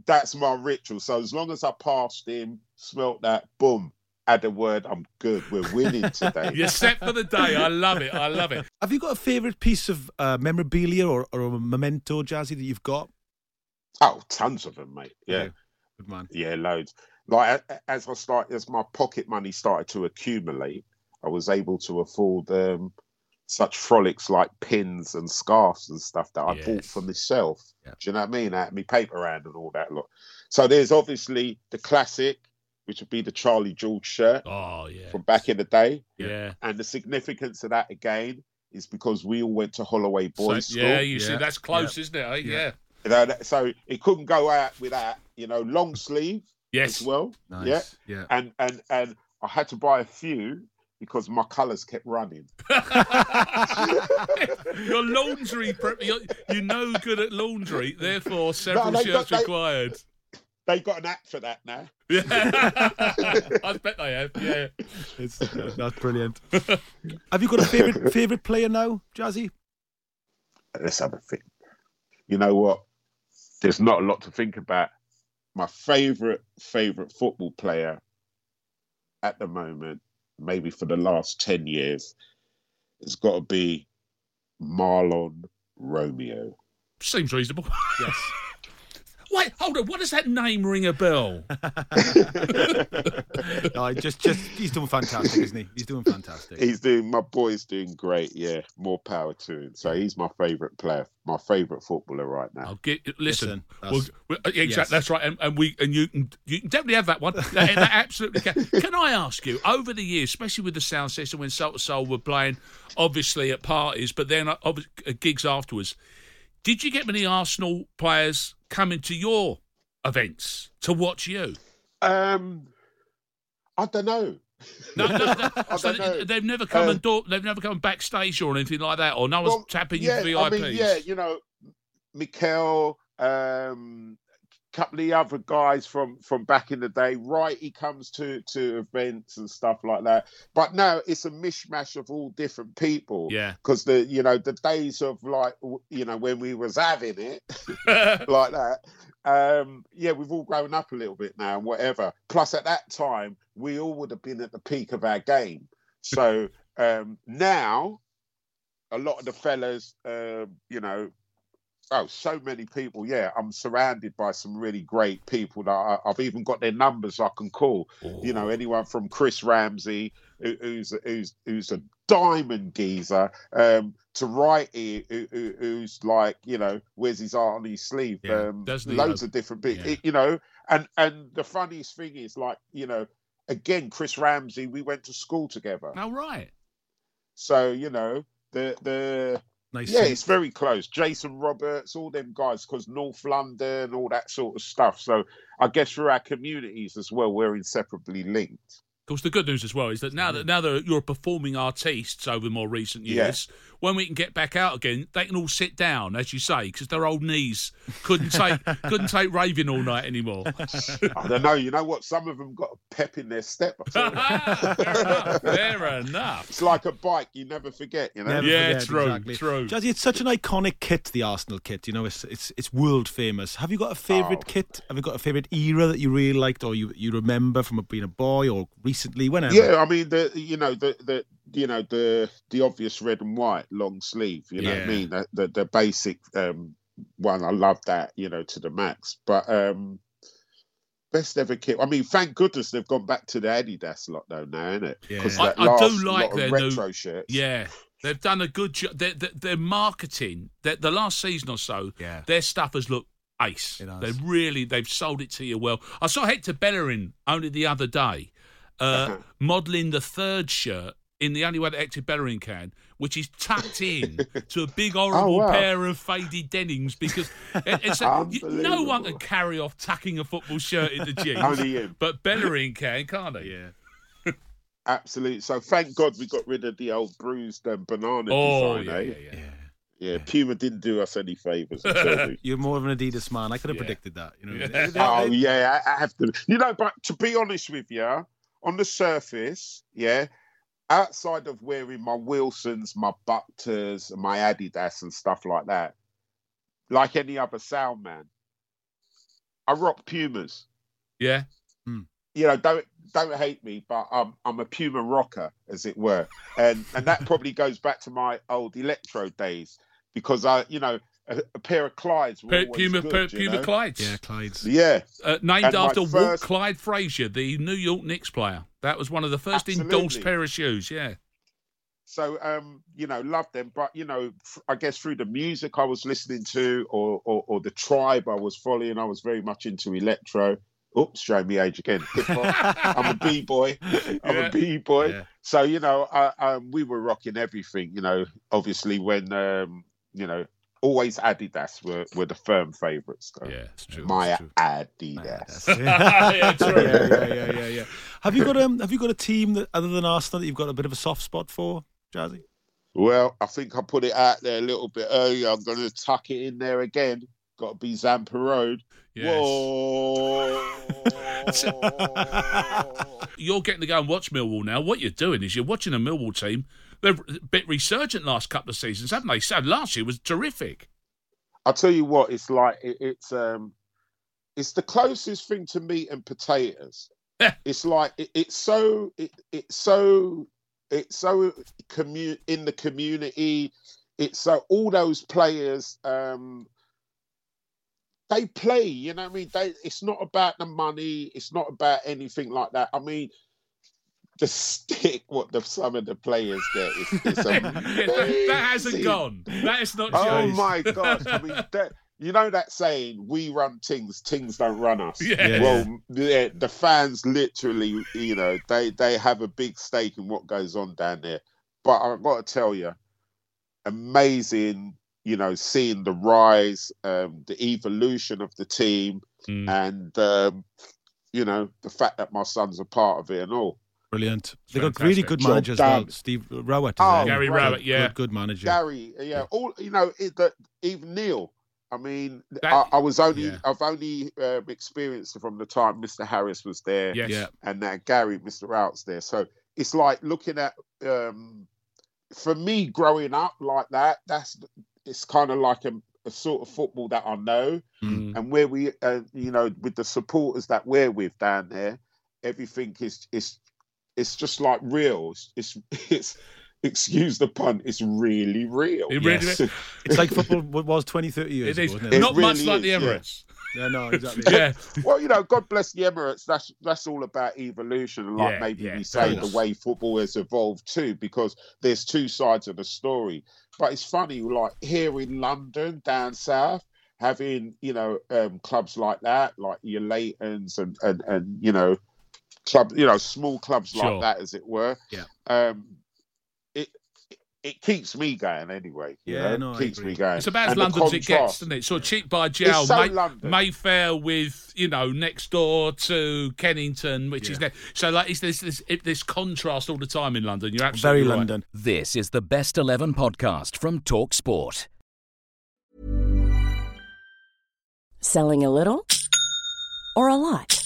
[SPEAKER 3] that's my ritual. So as long as I passed him, smelt that, boom, add a word, I'm good. We're winning today. *laughs*
[SPEAKER 4] You're set for the day. I love it. I love it.
[SPEAKER 2] Have you got a favourite piece of uh, memorabilia or, or a memento, Jazzie, that you've got?
[SPEAKER 3] Oh, tons of them, mate. Yeah.
[SPEAKER 2] Good man.
[SPEAKER 3] Yeah, loads. Like as I start, as my pocket money started to accumulate, I was able to afford um, such frolics like pins and scarves and stuff that I bought for myself.
[SPEAKER 2] Yeah.
[SPEAKER 3] Do you know what I mean? Out of me paper round and all that lot. So there's obviously the classic, which would be the Charlie George shirt
[SPEAKER 4] Oh, yeah.
[SPEAKER 3] from back in the day,
[SPEAKER 4] Yeah.
[SPEAKER 3] and the significance of that again is because we all went to Holloway
[SPEAKER 4] So,
[SPEAKER 3] Boys School.
[SPEAKER 4] yeah, you see, that's close, isn't it? eh?
[SPEAKER 2] Yeah.
[SPEAKER 4] Yeah.
[SPEAKER 3] You know, that- so it couldn't go out with that. You know, long sleeve
[SPEAKER 4] Yes.
[SPEAKER 3] as well.
[SPEAKER 2] Nice.
[SPEAKER 3] Yeah.
[SPEAKER 2] Yeah.
[SPEAKER 3] and and and I had to buy a few because my colours kept running. *laughs* *laughs*
[SPEAKER 4] Your laundry, prep, you're, you're no good at laundry, therefore several
[SPEAKER 3] they
[SPEAKER 4] shirts
[SPEAKER 3] got- they-
[SPEAKER 4] required.
[SPEAKER 3] They got an app for that now.
[SPEAKER 4] Yeah, *laughs* I bet they have. Yeah,
[SPEAKER 2] It's, uh, that's brilliant. have you got a favourite favourite player now, Jazzie?
[SPEAKER 3] Let's have a think. You know what? There's not a lot to think about. My favourite favourite football player at the moment, maybe for the last ten years, has got to be Mahlon Romeo.
[SPEAKER 4] seems reasonable.
[SPEAKER 2] Yes. *laughs*
[SPEAKER 4] Wait, hold on. What does that name ring a bell? *laughs* *laughs*
[SPEAKER 2] no, just just he's doing fantastic, isn't he? He's doing fantastic.
[SPEAKER 3] He's doing my boy's doing great. Yeah, more power to him. So he's my favourite player, my favourite footballer right now.
[SPEAKER 4] I'll get listen.
[SPEAKER 2] Listen,
[SPEAKER 4] well,
[SPEAKER 2] that's-
[SPEAKER 4] well, exactly.
[SPEAKER 2] yes.
[SPEAKER 4] That's right. And, and we and you can you can definitely have that one. That, that *laughs* absolutely can. Can I ask you over the years, especially with the sound system when Soul II Soul were playing, obviously at parties, but then uh, uh, gigs afterwards. Did you get many Arsenal players coming to your events to watch you?
[SPEAKER 3] Um, I don't know.
[SPEAKER 4] No, no, no. *laughs* So
[SPEAKER 3] know.
[SPEAKER 4] they've never come
[SPEAKER 3] Uh,
[SPEAKER 4] and do- they've never come backstage or anything like that, or no one's
[SPEAKER 3] Well,
[SPEAKER 4] tapping
[SPEAKER 3] yeah,
[SPEAKER 4] you VIPs.
[SPEAKER 3] I mean, yeah, you know, Mikel, um, couple of the other guys from from back in the day. Right, he comes to to events and stuff like that. But now it's a mishmash of all different people.
[SPEAKER 4] yeah.
[SPEAKER 3] Because the you know the days of like you know when we was having it *laughs* *laughs* like that. Um, yeah, we've all grown up a little bit now and whatever. Plus, at that time, we all would have been at the peak of our game. So *laughs* um, now, a lot of the fellas, uh, you know, Oh, so many people. Yeah, I'm surrounded by some really great people that I, I've even got their numbers I can call. You know, anyone from Chris Ramsey, who, who's who's who's a diamond geezer, um, to Wrighty, who, who, who's like, you know, wears his heart on his sleeve.
[SPEAKER 4] Yeah,
[SPEAKER 3] um, loads of different bits.
[SPEAKER 4] Yeah.
[SPEAKER 3] You know, and and the funniest thing is like, you know, again, Chris Ramsey, we went to school together.
[SPEAKER 4] Oh, right.
[SPEAKER 3] So you know, the the
[SPEAKER 2] Nice.
[SPEAKER 3] yeah, it's very close. Jason Roberts, all them guys, because North London, all that sort of stuff. So I guess for our communities as well, we're inseparably linked.
[SPEAKER 4] Of course, the good news as well is that now that now that you're performing artists over more recent years, when we can get back out again, they can all sit down, as you say, because their old knees couldn't take *laughs* couldn't take raving all night anymore.
[SPEAKER 3] I don't know. You know what? Some of them got a pep in their step. I tell you. *laughs*
[SPEAKER 4] fair enough. Fair enough.
[SPEAKER 3] it's like a bike; you never forget. You know.
[SPEAKER 2] Never
[SPEAKER 4] Yeah,
[SPEAKER 2] forget,
[SPEAKER 4] true,
[SPEAKER 2] exactly.
[SPEAKER 4] true.
[SPEAKER 2] Jazzie, it's such an iconic kit, the Arsenal kit. You know, it's it's it's world famous. Have you got a favourite
[SPEAKER 3] Oh.
[SPEAKER 2] kit? Have you got a favourite era that you really liked, or you you remember from being a boy, or recently, whenever?
[SPEAKER 3] Yeah, I mean the you know the the you know the the obvious red and white long sleeve. You know what I mean? The the, the basic um, one. I love that. You know to the max. But um, best ever kit. I mean, thank goodness they've gone back to the Adidas lot though now, isn't it?
[SPEAKER 2] Yeah.
[SPEAKER 3] Because
[SPEAKER 4] I-
[SPEAKER 3] that
[SPEAKER 4] I do
[SPEAKER 3] last
[SPEAKER 4] like
[SPEAKER 3] lot of
[SPEAKER 4] new-
[SPEAKER 3] retro shirts.
[SPEAKER 4] Yeah, they've done a good job. Their, their, their marketing, their, the last season or so,
[SPEAKER 2] Yeah.
[SPEAKER 4] their stuff has looked ace.
[SPEAKER 2] It has.
[SPEAKER 4] They really, they've sold it to you well. I saw Hector Bellerin only the other day, uh, modelling the third shirt in the only way that Hector Bellerin can, which is tucked in *laughs* to a big horrible
[SPEAKER 3] wow.
[SPEAKER 4] pair of faded denims because it- it's a, you- no one can carry off tucking a football shirt into *laughs* jeans.
[SPEAKER 3] Only him.
[SPEAKER 4] But Bellerin can, can't he?
[SPEAKER 2] yeah. *laughs*
[SPEAKER 3] Absolutely. So thank God we got rid of the old bruised um, banana
[SPEAKER 4] Oh,
[SPEAKER 3] design.
[SPEAKER 4] yeah,
[SPEAKER 3] eh?
[SPEAKER 4] yeah, yeah.
[SPEAKER 2] yeah.
[SPEAKER 3] Yeah, Puma didn't do us any favors. You.
[SPEAKER 2] You're more of an Adidas man. I could have
[SPEAKER 4] Yeah.
[SPEAKER 2] predicted that. You know.
[SPEAKER 4] Yeah.
[SPEAKER 2] They-
[SPEAKER 3] Oh yeah, I I have to. You know, but to be honest with you, on the surface, yeah, outside of wearing my Wilsons, my Buckters, and my Adidas and stuff like that, like any other sound man, I rock Pumas.
[SPEAKER 4] Yeah. Hmm.
[SPEAKER 3] You know, don't don't hate me, but I'm I'm a Puma rocker, as it were, and and that probably goes back to my old electro days because I, you know, a, a pair of Clydes were
[SPEAKER 4] Pu- Puma,
[SPEAKER 3] good,
[SPEAKER 4] Pu-
[SPEAKER 3] you
[SPEAKER 4] Puma
[SPEAKER 3] know?
[SPEAKER 4] Clydes.
[SPEAKER 2] yeah, Clyde's.
[SPEAKER 3] Yeah,
[SPEAKER 4] Uh, named
[SPEAKER 3] And my
[SPEAKER 4] after Walt Clyde Frazier, the New York Knicks player. That was one of the first endorsed pair of shoes. Yeah.
[SPEAKER 3] so um you know love them but you know I guess through the music i was listening to or, or or the tribe i was following i was very much into electro oops showing me age again *laughs* i'm a b-boy i'm
[SPEAKER 4] Yeah.
[SPEAKER 3] a b-boy
[SPEAKER 2] Yeah.
[SPEAKER 3] so you know I, um, we were rocking everything you know obviously when um you know always adidas were, were the firm favorites though
[SPEAKER 4] Yeah, it's true.
[SPEAKER 3] my adidas *laughs*
[SPEAKER 2] yeah,
[SPEAKER 4] yeah,
[SPEAKER 2] yeah, yeah, yeah, yeah. Have you got um? Have you got a team that other than Arsenal that you've got a bit of a soft spot for, Jazzie?
[SPEAKER 3] Well, I think I put it out there a little bit earlier. I'm going to tuck it in there again. Got to be Zampa Road.
[SPEAKER 4] Yes.
[SPEAKER 3] Whoa! *laughs*
[SPEAKER 4] You're getting to go and watch Millwall now. What you're doing is you're watching a Millwall team. They're a bit resurgent last couple of seasons, haven't they? So last year was terrific.
[SPEAKER 3] I'll tell you what. It's like it, it's um, it's the closest thing to meat and potatoes.
[SPEAKER 4] Yeah.
[SPEAKER 3] It's like it, it's so it, it's so it's so commu- in the community. It's so all those players. Um, they play, you know what I mean? They it's not about the money, it's not about anything like that. I mean, *laughs* the stick what the some of the players get is, is *laughs*
[SPEAKER 4] Yeah, that, that hasn't
[SPEAKER 3] amazing.
[SPEAKER 4] gone. That is not
[SPEAKER 3] Oh
[SPEAKER 4] changed.
[SPEAKER 3] my *laughs* gosh! I mean, that, you know that saying, "We run things, things don't run us."
[SPEAKER 4] Yeah.
[SPEAKER 2] Yeah.
[SPEAKER 3] Well, yeah, the fans literally, you know, they they have a big stake in what goes on down there. But I've got to tell you, amazing. You know, seeing the rise, um, the evolution of the team,
[SPEAKER 4] Mm.
[SPEAKER 3] and um, you know the fact that my son's a part of it and all.
[SPEAKER 2] Brilliant. They got
[SPEAKER 4] fantastic.
[SPEAKER 2] really good
[SPEAKER 3] Job
[SPEAKER 2] managers as well. Steve Rowett. is
[SPEAKER 3] Oh,
[SPEAKER 2] it?
[SPEAKER 4] Gary
[SPEAKER 2] Good-
[SPEAKER 4] Rowett, yeah.
[SPEAKER 2] Good, good manager.
[SPEAKER 3] Gary, yeah, all you know, it, the, even Neil. I mean,
[SPEAKER 4] That-
[SPEAKER 3] I, I was only,
[SPEAKER 4] yeah.
[SPEAKER 3] I've only um, experienced it from the time Mr. Harris was there,
[SPEAKER 4] Yes.
[SPEAKER 2] Yeah.
[SPEAKER 3] and now Gary, Mr. Rout's there. So it's like looking at, um, for me, growing up like that. That's it's kind of like a, a sort of football that I know,
[SPEAKER 4] Mm.
[SPEAKER 3] and where we, uh, you know, with the supporters that we're with down there, everything is is it's just like real. It's it's *laughs* it's, excuse the pun, it's really real.
[SPEAKER 4] It really-
[SPEAKER 2] Yes. it's like football was 20, 30 years
[SPEAKER 4] It is
[SPEAKER 2] ago, isn't it?
[SPEAKER 4] not much like the
[SPEAKER 3] is, yeah.
[SPEAKER 4] Emirates.
[SPEAKER 2] Yeah, no, *laughs* exactly.
[SPEAKER 4] Yeah,
[SPEAKER 3] well, you know, God bless the Emirates. That's that's all about evolution, and like
[SPEAKER 4] Yeah,
[SPEAKER 3] maybe
[SPEAKER 4] yeah,
[SPEAKER 3] we say the way football has evolved too, because there's two sides of the story. But it's funny, like here in London, down south, having you know um, clubs like that, like your Leytons and and and you know club, you know small clubs
[SPEAKER 4] Sure.
[SPEAKER 3] like that, as it were.
[SPEAKER 2] Yeah.
[SPEAKER 3] Um, it it keeps me going anyway. You
[SPEAKER 2] Yeah,
[SPEAKER 3] know?
[SPEAKER 2] no,
[SPEAKER 3] keeps me going.
[SPEAKER 4] it's about as
[SPEAKER 3] And
[SPEAKER 4] London as it gets,
[SPEAKER 3] contrast-
[SPEAKER 4] isn't it? Sort of cheap by jail,
[SPEAKER 3] so
[SPEAKER 4] May-
[SPEAKER 3] London.
[SPEAKER 4] Mayfair with you know next door to Kennington, which is
[SPEAKER 2] Yeah.
[SPEAKER 4] there. So like, it's this this this contrast all the time in London. You're
[SPEAKER 2] Very
[SPEAKER 4] right.
[SPEAKER 2] London.
[SPEAKER 5] This is the Best 11 podcast from Talk Sport.
[SPEAKER 6] Selling a little or a lot?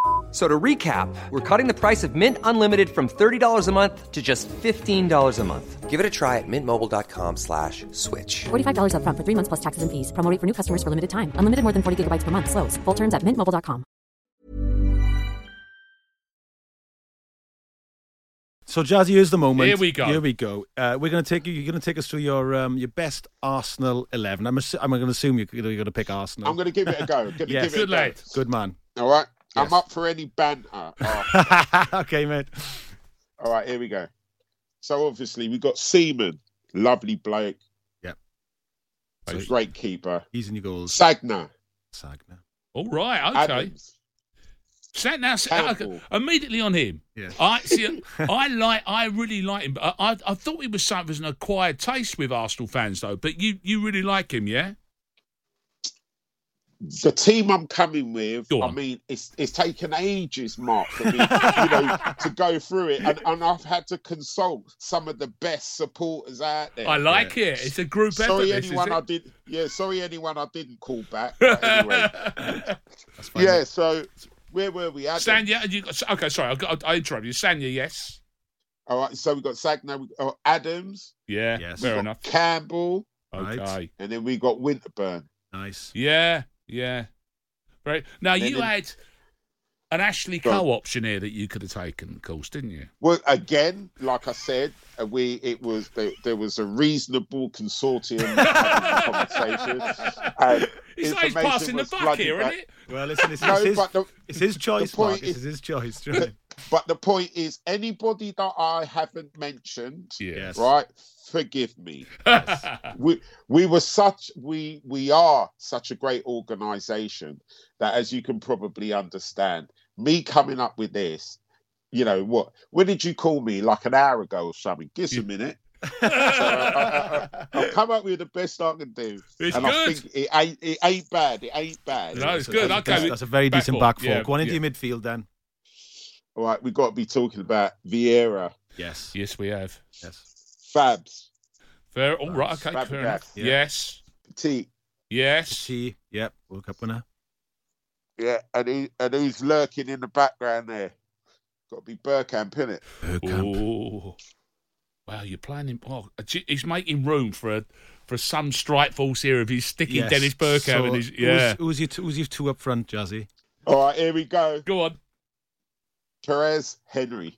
[SPEAKER 7] F- So to recap, we're cutting the price of Mint Unlimited from $30 a month to just $15 a month. Give it a try at mintmobile.com slash switch.
[SPEAKER 8] $45 upfront for three months plus taxes and fees. Promo for new customers for limited time. Unlimited more than 40 gigabytes per month. Slows. Full terms at mintmobile.com.
[SPEAKER 2] So, Jazzie, here's the moment.
[SPEAKER 4] Here we go.
[SPEAKER 2] Here we go. Uh, we're going to take you. You're going to take us through your um, your best Arsenal eleven. I'm assu- I'm going to assume you're, you're going to pick Arsenal.
[SPEAKER 3] I'm going to give it a go.
[SPEAKER 2] Yes.
[SPEAKER 3] give it
[SPEAKER 4] Good
[SPEAKER 3] a go.
[SPEAKER 4] lad.
[SPEAKER 2] Good man.
[SPEAKER 3] All right.
[SPEAKER 2] Yes.
[SPEAKER 3] I'm up for any banter. *laughs*
[SPEAKER 2] Okay, mate.
[SPEAKER 3] all right, here we go. So obviously we got Seaman, lovely bloke.
[SPEAKER 2] Yep.
[SPEAKER 3] He's a great keeper.
[SPEAKER 2] He's in your goals.
[SPEAKER 3] Sagna,
[SPEAKER 2] Sagna.
[SPEAKER 4] All right, okay.
[SPEAKER 3] Adams,
[SPEAKER 4] Sat now,
[SPEAKER 3] Campbell.
[SPEAKER 4] okay, immediately on him.
[SPEAKER 2] Yeah.
[SPEAKER 4] I see. *laughs* I like. I really like him. I, I, I thought he was something of an acquired taste with Arsenal fans, though. But you, you really like him, yeah?
[SPEAKER 3] The team I'm coming with,
[SPEAKER 4] Go
[SPEAKER 3] I
[SPEAKER 4] on.
[SPEAKER 3] mean, it's it's taken ages, Mark, for me, you know, to go through it, and, and I've had to consult some of the best supporters out there.
[SPEAKER 4] I like it. It's a group effort.
[SPEAKER 3] Sorry,
[SPEAKER 4] this,
[SPEAKER 3] anyone
[SPEAKER 4] is
[SPEAKER 3] I
[SPEAKER 4] it?
[SPEAKER 3] did. Yeah, sorry, anyone I didn't call back. *laughs* Anyway, yeah. So where were we? Adams.
[SPEAKER 4] Sagna, and you okay, sorry, I, got, I interrupted you. Sagna, yes.
[SPEAKER 3] All right. So we've got Sagna, we got Adams,
[SPEAKER 4] Yeah,
[SPEAKER 2] Yes.
[SPEAKER 4] fair enough.
[SPEAKER 3] Campbell,
[SPEAKER 4] Okay.
[SPEAKER 3] and then we got Winterburn.
[SPEAKER 2] Nice.
[SPEAKER 4] Yeah, yeah. Right. Now,
[SPEAKER 3] Then
[SPEAKER 4] you
[SPEAKER 3] in-
[SPEAKER 4] had an Ashley
[SPEAKER 3] Go on.
[SPEAKER 4] Cole option here that you could have taken, of course, didn't you?
[SPEAKER 3] Well, again, like I said, uh, we it was there, there was a reasonable consortium having the conversation. *laughs* And
[SPEAKER 4] It's like he's passing the buck
[SPEAKER 3] flooding
[SPEAKER 4] here,
[SPEAKER 3] back.
[SPEAKER 4] isn't it?
[SPEAKER 2] Well, listen, it's,
[SPEAKER 3] No,
[SPEAKER 2] it's his,
[SPEAKER 3] but the,
[SPEAKER 2] it's his choice,
[SPEAKER 3] point
[SPEAKER 2] Mark.
[SPEAKER 3] is-
[SPEAKER 2] This is his choice. do you know what
[SPEAKER 3] but the point is, anybody that I haven't mentioned,
[SPEAKER 2] Yes.
[SPEAKER 3] right, forgive me. *laughs* we we were such we we are such a great organization that as you can probably understand me coming up with this you know what when did you call me like an hour ago or something give us a minute *laughs* so I, I, I, will come up with the best I can do
[SPEAKER 4] It's
[SPEAKER 3] and
[SPEAKER 4] good.
[SPEAKER 3] I think it ain't it ain't bad it ain't bad
[SPEAKER 4] No, it's
[SPEAKER 2] So
[SPEAKER 4] good.
[SPEAKER 2] That's,
[SPEAKER 4] Okay,
[SPEAKER 2] that's, that's a very
[SPEAKER 4] back
[SPEAKER 2] decent back four.
[SPEAKER 4] Yeah,
[SPEAKER 2] Go on into
[SPEAKER 4] yeah.
[SPEAKER 2] your midfield then.
[SPEAKER 3] All right we've got to be talking about Vieira
[SPEAKER 2] Yes.
[SPEAKER 4] yes, we have.
[SPEAKER 2] Yes.
[SPEAKER 3] Fabs
[SPEAKER 4] Fair. All right. Okay.
[SPEAKER 3] Fabregas.
[SPEAKER 4] Fair enough.
[SPEAKER 2] Yeah.
[SPEAKER 4] Yes.
[SPEAKER 3] Petit
[SPEAKER 4] Yes.
[SPEAKER 2] T. Yep. World Cup winner.
[SPEAKER 3] yeah and, he, and who's lurking in the background there got to be Bergkamp innit
[SPEAKER 2] Bergkamp.
[SPEAKER 4] Oh. Wow, you're playing him. Oh, he's making room for a for some strike force here if he's sticking
[SPEAKER 2] Yes.
[SPEAKER 4] Dennis Bergkamp
[SPEAKER 2] So
[SPEAKER 4] and his
[SPEAKER 2] who's-
[SPEAKER 4] yeah.
[SPEAKER 2] Who's, your two, who's your two up front, Jazzie?
[SPEAKER 3] All right, here we go.
[SPEAKER 4] Go on.
[SPEAKER 3] Pires, Henry.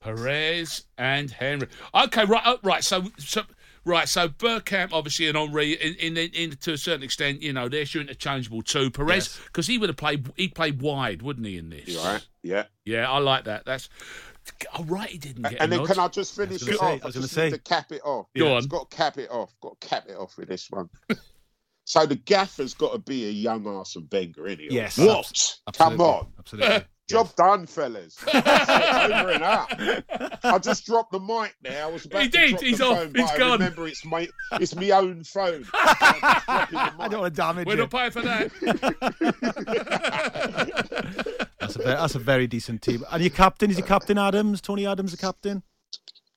[SPEAKER 4] Pires and Henry. Okay, right, oh, right. So, so right. So Bergkamp, obviously, and Henry, in, in, in to a certain extent, you know, they're your interchangeable too. Pires, because he would have played, he played wide, wouldn't he? In this,
[SPEAKER 3] You all right? Yeah.
[SPEAKER 4] yeah, I like that. That's. Oh, right, he didn't get.
[SPEAKER 3] And
[SPEAKER 4] a
[SPEAKER 3] then
[SPEAKER 4] nod.
[SPEAKER 3] can I just finish
[SPEAKER 2] gonna
[SPEAKER 3] it
[SPEAKER 2] say-
[SPEAKER 3] off?
[SPEAKER 2] I was gonna say.
[SPEAKER 3] to cap it off.
[SPEAKER 4] Go
[SPEAKER 3] It's
[SPEAKER 4] on.
[SPEAKER 3] got to cap it off. Got to cap it off with this one. so the gaffer's got to be a young Arsene Wenger, anyway.
[SPEAKER 2] Yes,
[SPEAKER 3] What?
[SPEAKER 2] abs-
[SPEAKER 3] Come on.
[SPEAKER 2] Absolutely.
[SPEAKER 3] Job done, fellas. Over and up. I just dropped the mic there. I was about
[SPEAKER 4] He
[SPEAKER 3] to
[SPEAKER 4] did.
[SPEAKER 3] drop
[SPEAKER 4] He's
[SPEAKER 3] the
[SPEAKER 4] off.
[SPEAKER 3] phone,
[SPEAKER 4] He's
[SPEAKER 3] but I
[SPEAKER 4] gone.
[SPEAKER 3] remember it's my it's my own phone. So *laughs* I'm just dropping the
[SPEAKER 2] I
[SPEAKER 3] mic.
[SPEAKER 2] don't want to damage it.
[SPEAKER 4] We're
[SPEAKER 2] it.
[SPEAKER 4] not paying for that. *laughs*
[SPEAKER 2] That's a, very, that's a very decent team. And your captain, is your captain Adams? Tony Adams, the captain?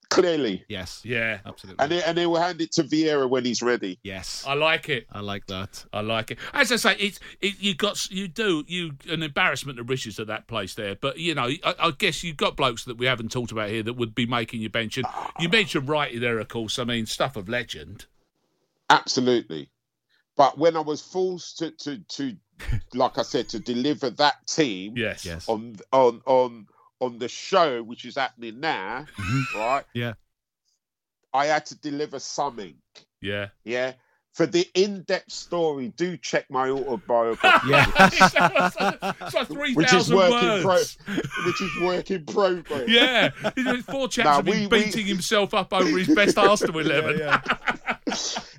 [SPEAKER 3] Clearly.
[SPEAKER 2] Yes.
[SPEAKER 4] yeah,
[SPEAKER 2] Absolutely.
[SPEAKER 3] And, they, and they will hand it to Vieira when he's ready.
[SPEAKER 2] yes.
[SPEAKER 4] I like it.
[SPEAKER 2] I like that.
[SPEAKER 4] I like it. As I say, it's it, you got you do you an embarrassment of riches at that place there. But you know, I, I guess you've got blokes that we haven't talked about here that would be making your bench. And you mentioned Wrighty there, of course. I mean, stuff of legend.
[SPEAKER 3] Absolutely. But when I was forced to, to, to like I said, to deliver that team
[SPEAKER 4] Yes.
[SPEAKER 2] Yes.
[SPEAKER 3] on on on on the show which is happening now, mm-hmm. right?
[SPEAKER 2] Yeah.
[SPEAKER 3] I had to deliver something.
[SPEAKER 4] Yeah.
[SPEAKER 3] Yeah. For the in-depth story, do check my autobiography.
[SPEAKER 2] Yeah. *laughs*
[SPEAKER 4] it's like three *laughs*
[SPEAKER 3] Which is
[SPEAKER 4] thousand
[SPEAKER 3] work in pro- which is work in progress. *laughs*
[SPEAKER 4] Yeah, He's four chaps
[SPEAKER 3] Nah,
[SPEAKER 4] have been
[SPEAKER 3] we- we-
[SPEAKER 4] beating himself up over his best Arsenal eleven.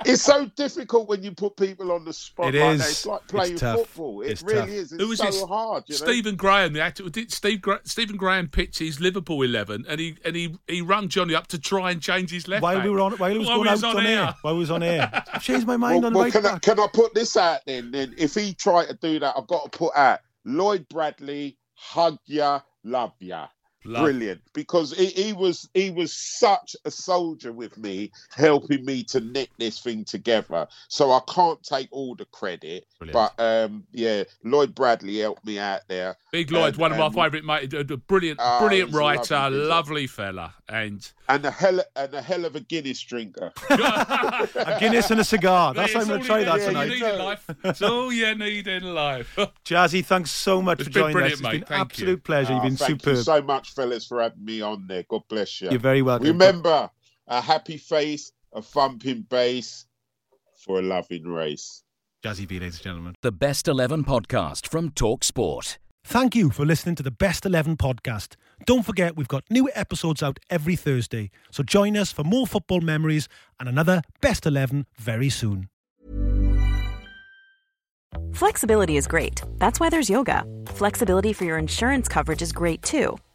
[SPEAKER 3] It's so difficult when you put people on the spot
[SPEAKER 2] It
[SPEAKER 3] like
[SPEAKER 2] is.
[SPEAKER 3] that. It's like playing
[SPEAKER 2] tough.
[SPEAKER 3] football. It
[SPEAKER 2] It's
[SPEAKER 3] really
[SPEAKER 2] tough.
[SPEAKER 3] is. It's
[SPEAKER 4] Who was
[SPEAKER 3] so
[SPEAKER 4] this?
[SPEAKER 3] hard. You know?
[SPEAKER 4] Stephen Graham, the actor, did Steve Gra- Stephen Graham pitched his Liverpool eleven, and he and he he rung Jonny up to try and change his left.
[SPEAKER 2] while
[SPEAKER 4] back.
[SPEAKER 2] we were on, while he was
[SPEAKER 4] While
[SPEAKER 2] going
[SPEAKER 4] was
[SPEAKER 2] out
[SPEAKER 4] on
[SPEAKER 2] on, air.
[SPEAKER 4] air.
[SPEAKER 2] while we was on air, *laughs* I've changed my mind
[SPEAKER 3] Well,
[SPEAKER 2] on
[SPEAKER 3] well,
[SPEAKER 2] right
[SPEAKER 3] can, I, can I put this out then? Then if he tried to do that, I've got to put out Lloyd Bradley, hug ya, love ya.
[SPEAKER 4] Love.
[SPEAKER 3] Brilliant, because he, he was he was such a soldier with me, helping me to knit this thing together. So I can't take all the credit,
[SPEAKER 2] Brilliant.
[SPEAKER 3] but um, yeah, Lloyd Bradley helped me out there.
[SPEAKER 4] Big Lloyd,
[SPEAKER 3] And-
[SPEAKER 4] one of my favourite mate, a a brilliant,
[SPEAKER 3] Oh,
[SPEAKER 4] brilliant writer,
[SPEAKER 3] lovely
[SPEAKER 4] lovely fella, and
[SPEAKER 3] and a hell and a hell of a Guinness drinker. *laughs* *laughs*
[SPEAKER 2] A Guinness and a cigar. That's how I'm going to try that
[SPEAKER 4] It's all
[SPEAKER 2] tonight.
[SPEAKER 4] you need in life. *laughs* It's all you need in life.
[SPEAKER 2] Jazzie, thanks so much
[SPEAKER 4] It's
[SPEAKER 2] for joining us. It's
[SPEAKER 4] mate.
[SPEAKER 2] been
[SPEAKER 4] Thank
[SPEAKER 2] absolute
[SPEAKER 4] you.
[SPEAKER 2] pleasure. You've
[SPEAKER 3] Ah,
[SPEAKER 2] been
[SPEAKER 3] thank
[SPEAKER 2] superb.
[SPEAKER 3] you so much, fellas, for having me on there. God bless you.
[SPEAKER 2] You're very welcome.
[SPEAKER 3] Remember, a happy face, a thumping bass for a loving race.
[SPEAKER 2] Jazzie B, ladies and gentlemen.
[SPEAKER 5] The Best 11 podcast from Talk Sport.
[SPEAKER 2] Thank you for listening to the Best 11 podcast. Don't forget, we've got new episodes out every Thursday. So join us for more football memories and another Best 11 very soon.
[SPEAKER 1] Flexibility is great. That's why there's yoga. Flexibility for your insurance coverage is great too.